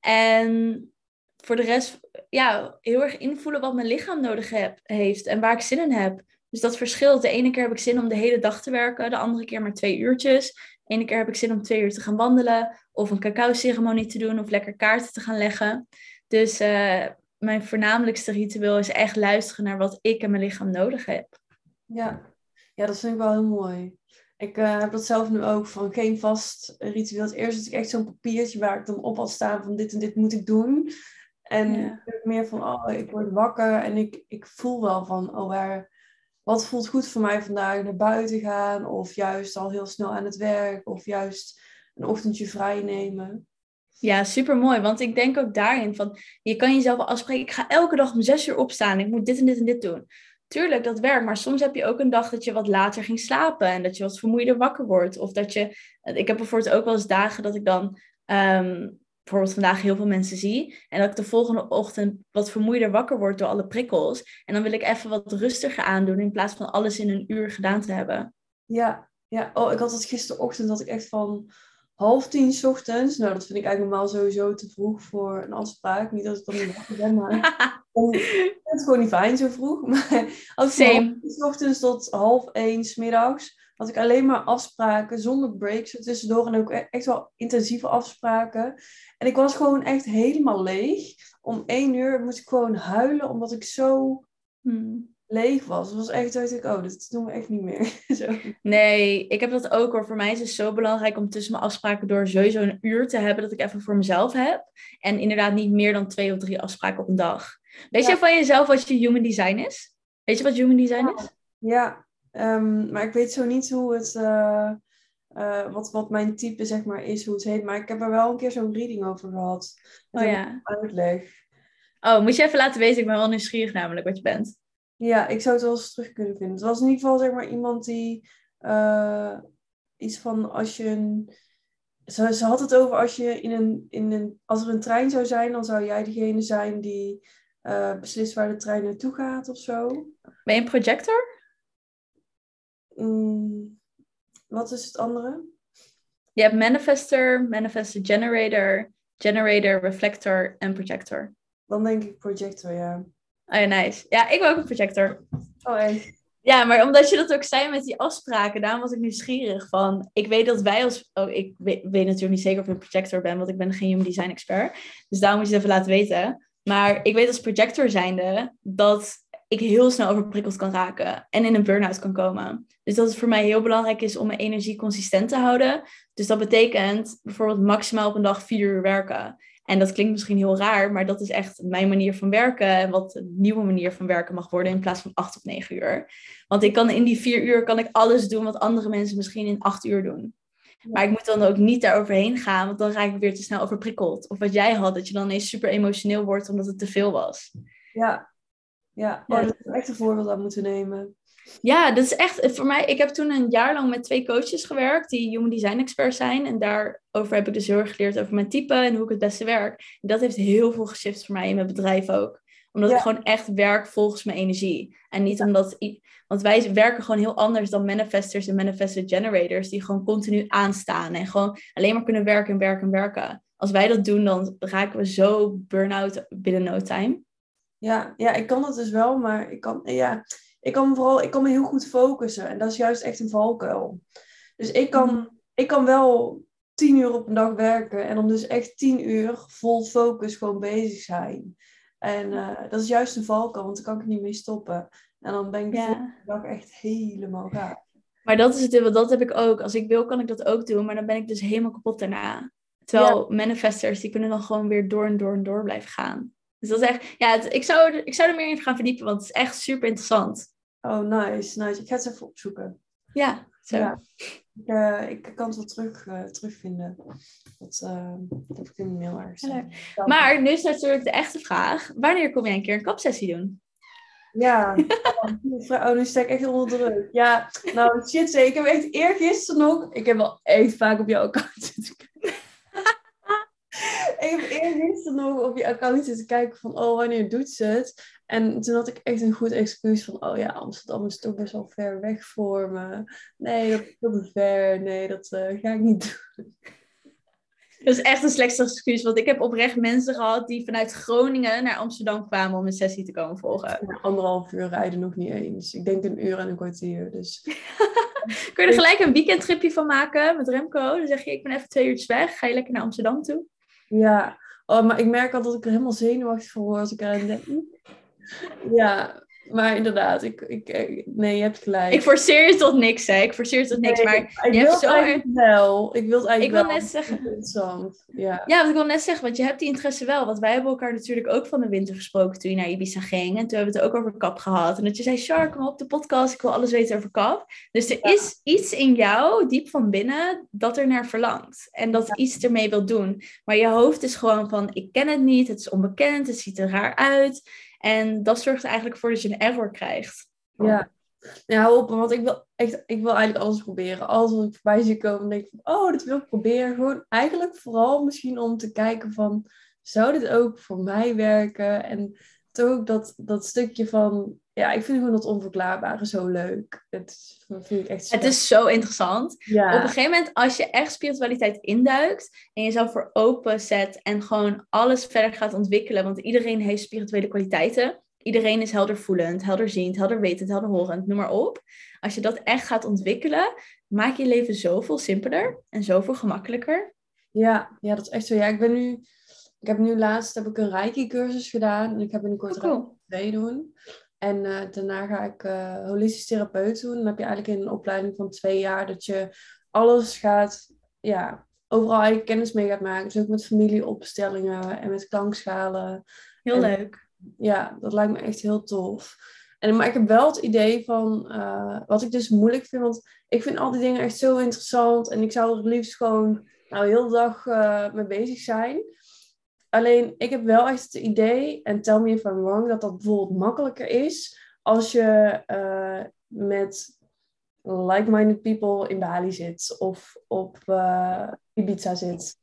En voor de rest, ja, heel erg invoelen wat mijn lichaam nodig heeft en waar ik zin in heb. Dus dat verschilt. De ene keer heb ik zin om de hele dag te werken, de andere keer maar twee uurtjes. Ene keer heb ik zin om twee uur te gaan wandelen of een cacao-ceremonie te doen of lekker kaarten te gaan leggen. Dus uh, mijn voornamelijkste ritueel is echt luisteren naar wat ik en mijn lichaam nodig heb. Ja, ja dat vind ik wel heel mooi. Ik uh, heb dat zelf nu ook, van geen vast ritueel. Het eerst is ik echt zo'n papiertje waar ik dan op al staan van dit en dit moet ik doen. En ja. meer van, oh, ik word wakker en ik, ik voel wel van, oh, waar, wat voelt goed voor mij vandaag? Naar buiten gaan of juist al heel snel aan het werk of juist een ochtendje vrij nemen. Ja, super mooi. Want ik denk ook daarin van je kan jezelf afspreken. Ik ga elke dag om zes uur opstaan. Ik moet dit en dit en dit doen. Tuurlijk, dat werkt. Maar soms heb je ook een dag dat je wat later ging slapen. En dat je wat vermoeider wakker wordt. Of dat je. Ik heb bijvoorbeeld ook wel eens dagen dat ik dan um, bijvoorbeeld vandaag heel veel mensen zie. En dat ik de volgende ochtend wat vermoeider wakker word door alle prikkels. En dan wil ik even wat rustiger aandoen in plaats van alles in een uur gedaan te hebben. Ja, ja. Oh, ik had het gisterochtend dat ik echt van half tien s ochtends. Nou, dat vind ik eigenlijk normaal sowieso te vroeg voor een afspraak. Niet dat ik dan niet wakker ben, maar het gewoon niet fijn zo vroeg. Maar als ik s ochtends tot half één s middags had ik alleen maar afspraken zonder breaks tussendoor en ook e-, echt wel intensieve afspraken. En ik was gewoon echt helemaal leeg. Om één uur moest ik gewoon huilen, omdat ik zo... Hmm. leeg was. Het was echt, dacht ik, oh, dit doen we echt niet meer. zo. Nee, ik heb dat ook hoor. Voor mij is het zo belangrijk om tussen mijn afspraken door sowieso een uur te hebben dat ik even voor mezelf heb. En inderdaad niet meer dan twee of drie afspraken op een dag. Weet Ja. je van jezelf wat je human design is? Weet je wat human design is? Ja, ehm, maar ik weet zo niet hoe het, eh, eh, wat, wat mijn type zeg maar is, hoe het heet. Maar ik heb er wel een keer zo'n reading over gehad. Oh ja. Uitleg. Oh, moet je even laten weten. Ik ben wel nieuwsgierig namelijk wat je bent. Ja, ik zou het wel eens terug kunnen vinden. Het was in ieder geval zeg maar iemand die eh, iets van als je een. Ze, ze had het over als je in een, in een. Als er een trein zou zijn, dan zou jij degene zijn die beslist waar de trein naartoe gaat of zo. Ben je een projector? Mm, wat is het andere? Je hebt manifester, manifester generator, generator, reflector en projector. Dan denk ik projector, ja. Oh ja, nice. Ja, ik ben ook een projector. Oh, echt? Ja, maar omdat je dat ook zei met die afspraken, daarom was ik nieuwsgierig van. Ik weet dat wij als. Oh, ik weet, weet natuurlijk niet zeker of ik een projector ben, want ik ben geen human design expert. Dus daarom moet je het even laten weten. Maar ik weet als projector zijnde dat ik heel snel overprikkeld kan raken en in een burn-out kan komen. Dus dat het voor mij heel belangrijk is om mijn energie consistent te houden. Dus dat betekent bijvoorbeeld maximaal op een dag vier uur werken. En dat klinkt misschien heel raar, maar dat is echt mijn manier van werken. En wat een nieuwe manier van werken mag worden in plaats van acht of negen uur. Want ik kan in die vier uur kan ik alles doen wat andere mensen misschien in acht uur doen. Maar ik moet dan ook niet daaroverheen gaan, want dan raak ik weer te snel overprikkeld. Of wat jij had, dat je dan ineens super emotioneel wordt omdat het te veel was. Ja. Ja, oh, dat is echt een voorbeeld aan moeten nemen. Ja, dat is echt voor mij. Ik heb toen een jaar lang met twee coaches gewerkt die human design experts zijn. En daarover heb ik dus heel erg geleerd over mijn type en hoe ik het beste werk. En dat heeft heel veel geshift voor mij in mijn bedrijf ook. Omdat Ja. ik gewoon echt werk volgens mijn energie. En niet omdat. Want wij werken gewoon heel anders dan manifestors en manifested generators, die gewoon continu aanstaan en gewoon alleen maar kunnen werken en werken en werken. Als wij dat doen, dan raken we zo burn-out binnen no time. Ja, ja, ik kan dat dus wel, maar ik kan, ja, ik kan me vooral, ik kan me heel goed focussen. En dat is juist echt een valkuil. Dus ik kan, Mhm. ik kan wel tien uur op een dag werken en dan dus echt tien uur vol focus gewoon bezig zijn. En eh, dat is juist een valkuil, want dan kan ik er niet mee stoppen. En dan ben ik de Ja. dag echt helemaal gaar. Maar dat is het, want dat heb ik ook. Als ik wil, kan ik dat ook doen, maar dan ben ik dus helemaal kapot daarna. Terwijl manifestors, die kunnen dan gewoon weer door en door en door blijven gaan. Dus dat is echt, ja, het- ik, zou, er- ik zou er meer in gaan verdiepen, want het is echt super interessant. Oh, nice, nice. Ik ga het even opzoeken. Ja, zo. Ja. Ik, eh, ik kan het wel terug, eh, terugvinden. Dat, eh, dat heb ik in mijn mail ergens. Maar nu is natuurlijk de echte vraag, wanneer kom jij een keer een kapsessie doen? Ja, oh, nu sta ik echt onder druk. Ja, nou shit, ik heb echt eergisteren nog, ik heb wel echt vaak op jouw account zitten heb eergisteren nog op je account zitten kijken van, oh, wanneer doet ze het? En toen had ik echt een goed excuus van, oh ja, Amsterdam is toch best wel ver weg voor me. Nee, dat is te ver. Nee, dat eh, ga ik niet doen. Dat is echt een slechtste excuus, want ik heb oprecht mensen gehad die vanuit Groningen naar Amsterdam kwamen om een sessie te komen volgen. Ja, anderhalf uur rijden nog niet eens. Ik denk een uur en een kwartier. Dus Kun je er gelijk een weekendtripje van maken met Remco? Dan zeg je, ik ben even twee uurtjes weg, ga je lekker naar Amsterdam toe? Ja, oh, maar ik merk al dat ik er helemaal zenuwachtig van word als ik eraan denk. Ja, maar inderdaad, ik, ik, ik- nee, je hebt gelijk. Ik forceer je tot niks, hè. Ik forceer je tot niks, Nee, maar ik je wil hebt zo... eigenlijk wel. Ik wil het Ik eigenlijk wil wel. net zeggen... Ja. Ja, wat ik wil net zeggen, want je hebt die interesse wel. Want wij hebben elkaar natuurlijk ook van de winter gesproken toen je naar Ibiza ging. En toen hebben we het ook over kap gehad. En dat je zei, Char, kom op de podcast, ik wil alles weten over kap. Dus er Ja. is iets in jou, diep van binnen, dat er naar verlangt. En dat iets ermee wil doen. Maar je hoofd is gewoon van, ik ken het niet, het is onbekend, het ziet er raar uit. En dat zorgt er eigenlijk voor dat je een error krijgt. Ja. Ja, op, want ik wil echt, ik wil eigenlijk alles proberen. Alles wat ik voorbij zie komen, denk ik van, oh, dit wil ik proberen. Gewoon eigenlijk vooral misschien om te kijken van, zou dit ook voor mij werken? En toch ook dat, dat stukje van, ja, ik vind gewoon dat onverklaarbare zo leuk. Het vind ik echt Het is zo interessant. ja. Op een gegeven moment, als je echt spiritualiteit induikt en jezelf voor open zet en gewoon alles verder gaat ontwikkelen, want iedereen heeft spirituele kwaliteiten. Iedereen is heldervoelend, helderziend, helderwetend, helderhorend, noem maar op. Als je dat echt gaat ontwikkelen, maak je leven zoveel simpeler en zoveel gemakkelijker. Ja, ja, dat is echt zo. Ja, ik ben nu, ik heb nu laatst heb ik een Reiki cursus gedaan en ik heb binnenkort Oh, Reiki cool. 2 doen. En eh, daarna ga ik uh, holistisch therapeut doen. Dan heb je eigenlijk in een opleiding van twee jaar dat je alles gaat, ja, overal eigenlijk kennis mee gaat maken. Dus ook met familieopstellingen en met klankschalen. Heel leuk. Ja, dat lijkt me echt heel tof. En, maar ik heb wel het idee van, uh, wat ik dus moeilijk vind, want ik vind al die dingen echt zo interessant. En ik zou er liefst gewoon nou, heel de dag mee bezig zijn. Alleen, ik heb wel echt het idee, en tell me if I'm wrong, dat dat bijvoorbeeld makkelijker is als je uh, met like-minded people in Bali zit of op uh, Ibiza zit.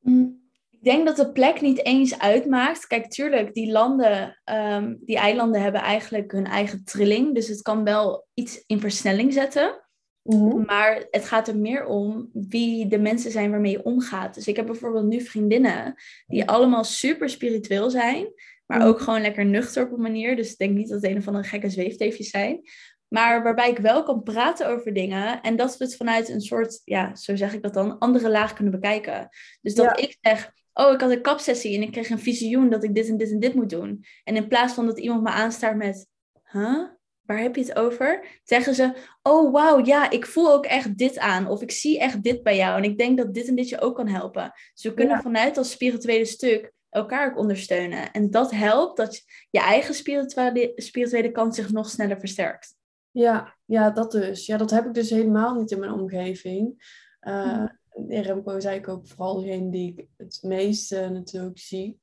Mm, ik denk dat de plek niet eens uitmaakt. Kijk, tuurlijk, die landen, um, die eilanden hebben eigenlijk hun eigen trilling. Dus het kan wel iets in versnelling zetten. Mm-hmm. Maar het gaat er meer om wie de mensen zijn waarmee je omgaat. Dus ik heb bijvoorbeeld nu vriendinnen die allemaal super spiritueel zijn, maar ook gewoon lekker nuchter op een manier. Dus ik denk niet dat het een of andere gekke zweefteefjes zijn. Maar waarbij ik wel kan praten over dingen en dat we het vanuit een soort, ja, zo zeg ik dat dan, andere laag kunnen bekijken. Dus dat ik zeg, oh, ik had een kapsessie en ik kreeg een visioen dat ik dit en dit en dit moet doen. En in plaats van dat iemand me aanstaart met, huh? Waar heb je het over? Zeggen ze, oh wauw, ja, ik voel ook echt dit aan. Of ik zie echt dit bij jou. En ik denk dat dit en dit je ook kan helpen. Dus we kunnen vanuit dat spirituele stuk elkaar ook ondersteunen. En dat helpt dat je eigen spirituele, spirituele kant zich nog sneller versterkt. Ja, ja, dat dus. Ja, dat heb ik dus helemaal niet in mijn omgeving. Uh, Remco zei ik ook vooral degene die ik het meeste natuurlijk zie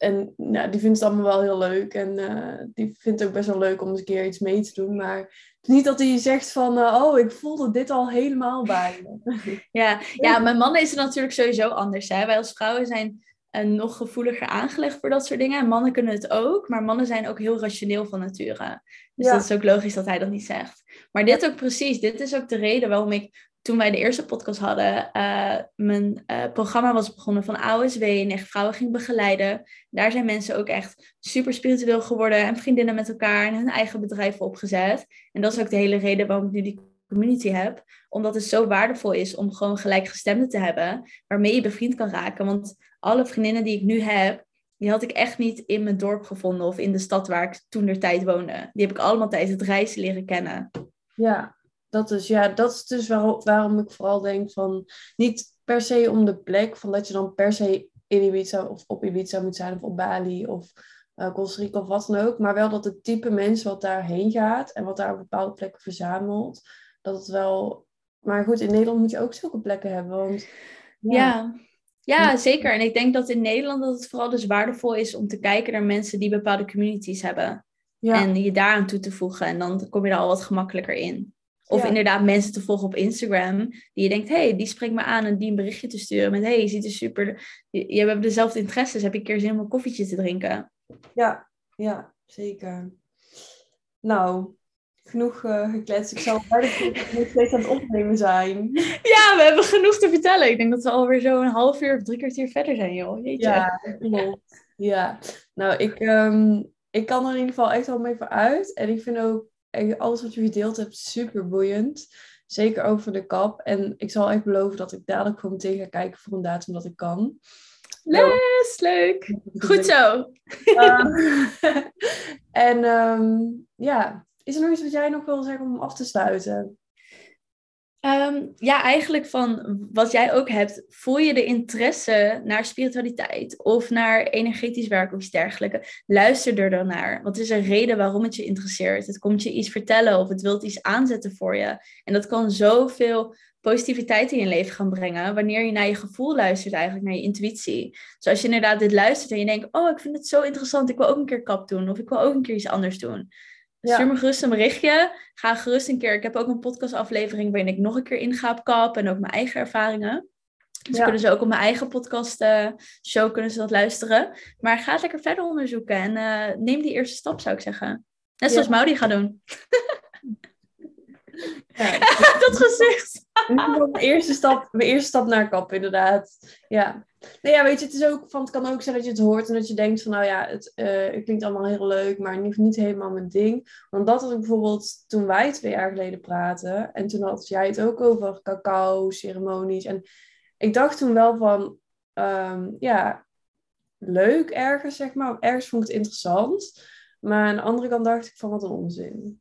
en nou, die vindt het allemaal wel heel leuk. En uh, die vindt het ook best wel leuk om eens een keer iets mee te doen. Maar niet dat hij zegt van, uh, oh, ik voelde dit al helemaal bij me. Ja, ja, mijn mannen is het natuurlijk sowieso anders. Hè? Wij als vrouwen zijn uh, nog gevoeliger aangelegd voor dat soort dingen. En mannen kunnen het ook, maar mannen zijn ook heel rationeel van nature. Dus ja. dat is ook logisch dat hij dat niet zegt. Maar dit ook precies, dit is ook de reden waarom ik toen wij de eerste podcast hadden, uh, mijn uh, programma was begonnen van AOSW en echt vrouwen ging begeleiden. Daar zijn mensen ook echt super spiritueel geworden en vriendinnen met elkaar en hun eigen bedrijven opgezet. En dat is ook de hele reden waarom ik nu die community heb. Omdat het zo waardevol is om gewoon gelijkgestemden te hebben waarmee je bevriend kan raken. Want alle vriendinnen die ik nu heb, die had ik echt niet in mijn dorp gevonden of in de stad waar ik toen de tijd woonde. Die heb ik allemaal tijdens het reizen leren kennen. Ja, dat is, ja, dat is dus waar, waarom ik vooral denk van niet per se om de plek, van dat je dan per se in Ibiza of op Ibiza moet zijn of op Bali of uh, Costa Rica of wat dan ook, maar wel dat het type mens wat daarheen gaat en wat daar op bepaalde plekken verzamelt, dat het wel. Maar goed, in Nederland moet je ook zulke plekken hebben, want ja. ja. Ja, zeker. En ik denk dat in Nederland dat het vooral dus waardevol is om te kijken naar mensen die bepaalde communities hebben. Ja. En je daaraan toe te voegen. En dan kom je er al wat gemakkelijker in. Of inderdaad mensen te volgen op Instagram. Die je denkt, hé, hey, die spreekt me aan en die een berichtje te sturen met, hé, hey, je ziet er super... Je, je hebt dezelfde interesses, heb je een keer zin om een koffietje te drinken? Ja, ja, zeker. Nou, genoeg uh, gekletst. Ik zal nog steeds aan het opnemen zijn. Ja, we hebben genoeg te vertellen. Ik denk dat we alweer zo een half uur of drie kwartier verder zijn, joh. Jeetje. Ja, klopt. Ja, nou, ik, um, ik kan er in ieder geval echt wel mee vooruit. En ik vind ook alles wat je gedeeld hebt super boeiend. Zeker over de kap. En ik zal echt beloven dat ik dadelijk gewoon meteen ga kijken voor een datum dat ik kan. Les, leuk. Goed zo. Uh, en um, ja, is er nog iets wat jij nog wil zeggen om af te sluiten? Um, ja, eigenlijk van wat jij ook hebt, voel je de interesse naar spiritualiteit of naar energetisch werk of iets dergelijks? Luister er dan naar. Wat is een reden waarom het je interesseert? Het komt je iets vertellen of het wilt iets aanzetten voor je. En dat kan zoveel positiviteit in je leven gaan brengen wanneer je naar je gevoel luistert, eigenlijk naar je intuïtie. Dus als je inderdaad dit luistert en je denkt, oh, ik vind het zo interessant, ik wil ook een keer kap doen of ik wil ook een keer iets anders doen ja. Stuur me gerust een berichtje. Ga gerust een keer. Ik heb ook een podcastaflevering waarin ik nog een keer inga op kap en ook mijn eigen ervaringen. Dus kunnen ze ook op mijn eigen podcast uh, show kunnen ze dat luisteren. Maar ga het lekker verder onderzoeken en uh, neem die eerste stap, zou ik zeggen. Net zoals ja. Maudi gaat doen. Ja, dat gezicht. mijn eerste, stap, mijn eerste stap naar kap, inderdaad. Ja. Nou ja, weet je, het, is ook, van, het kan ook zijn dat je het hoort en dat je denkt van, nou ja, het, uh, het klinkt allemaal heel leuk, maar niet, niet helemaal mijn ding. Want dat had ik bijvoorbeeld toen wij twee jaar geleden praten, en toen had jij het ook over cacao, ceremonies. En ik dacht toen wel van, um, ja, leuk ergens, zeg maar. Ergens vond ik het interessant. Maar aan de andere kant dacht ik van wat een onzin.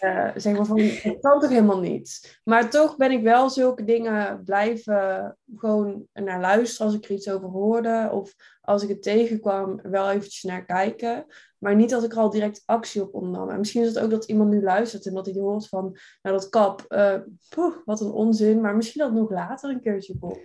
Uh, zeg maar van, dat kan toch helemaal niet. Maar toch ben ik wel zulke dingen blijven gewoon naar luisteren als ik er iets over hoorde. Of als ik het tegenkwam, wel eventjes naar kijken. Maar niet dat ik er al direct actie op ondernam. En misschien is het ook dat iemand nu luistert en dat hij hoort van, nou dat kap, uh, wat een onzin. Maar misschien dat nog later een keertje komt.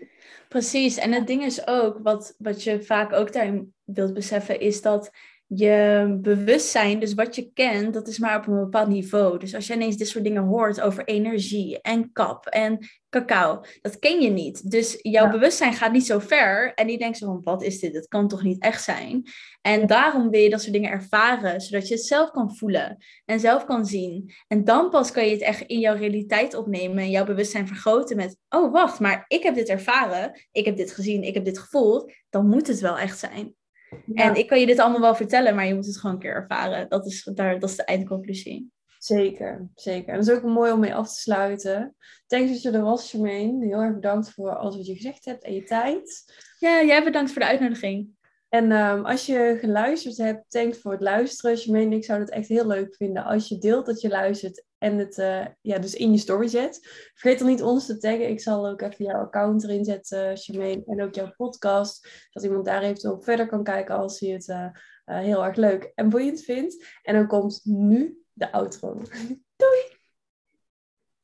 Precies. En het ding is ook, wat, wat je vaak ook daarin wilt beseffen, is dat je bewustzijn, dus wat je kent, dat is maar op een bepaald niveau. Dus als je ineens dit soort dingen hoort over energie en kap en cacao, dat ken je niet. Dus jouw bewustzijn gaat niet zo ver en die denkt zo van, wat is dit? Dat kan toch niet echt zijn? En daarom wil je dat soort dingen ervaren, zodat je het zelf kan voelen en zelf kan zien. En dan pas kan je het echt in jouw realiteit opnemen en jouw bewustzijn vergroten met, oh wacht, maar ik heb dit ervaren, ik heb dit gezien, ik heb dit gevoeld, dan moet het wel echt zijn. En ik kan je dit allemaal wel vertellen, maar je moet het gewoon een keer ervaren. Dat is, daar, dat is de eindconclusie. Zeker, zeker. En dat is ook mooi om mee af te sluiten. Thanks dat je er was, Jermaine. Heel erg bedankt voor alles wat je gezegd hebt en je tijd. Ja, jij bedankt voor de uitnodiging. En um, als je geluisterd hebt, thanks voor het luisteren. Jermaine, ik zou het echt heel leuk vinden als je deelt dat je luistert en het uh, ja, dus in je story zet. Vergeet dan niet ons te taggen. Ik zal ook even jouw account erin zetten, Jermaine. En ook jouw podcast. Dat iemand daar eventueel verder kan kijken als hij het uh, uh, heel erg leuk en boeiend vindt. En dan komt nu de outro.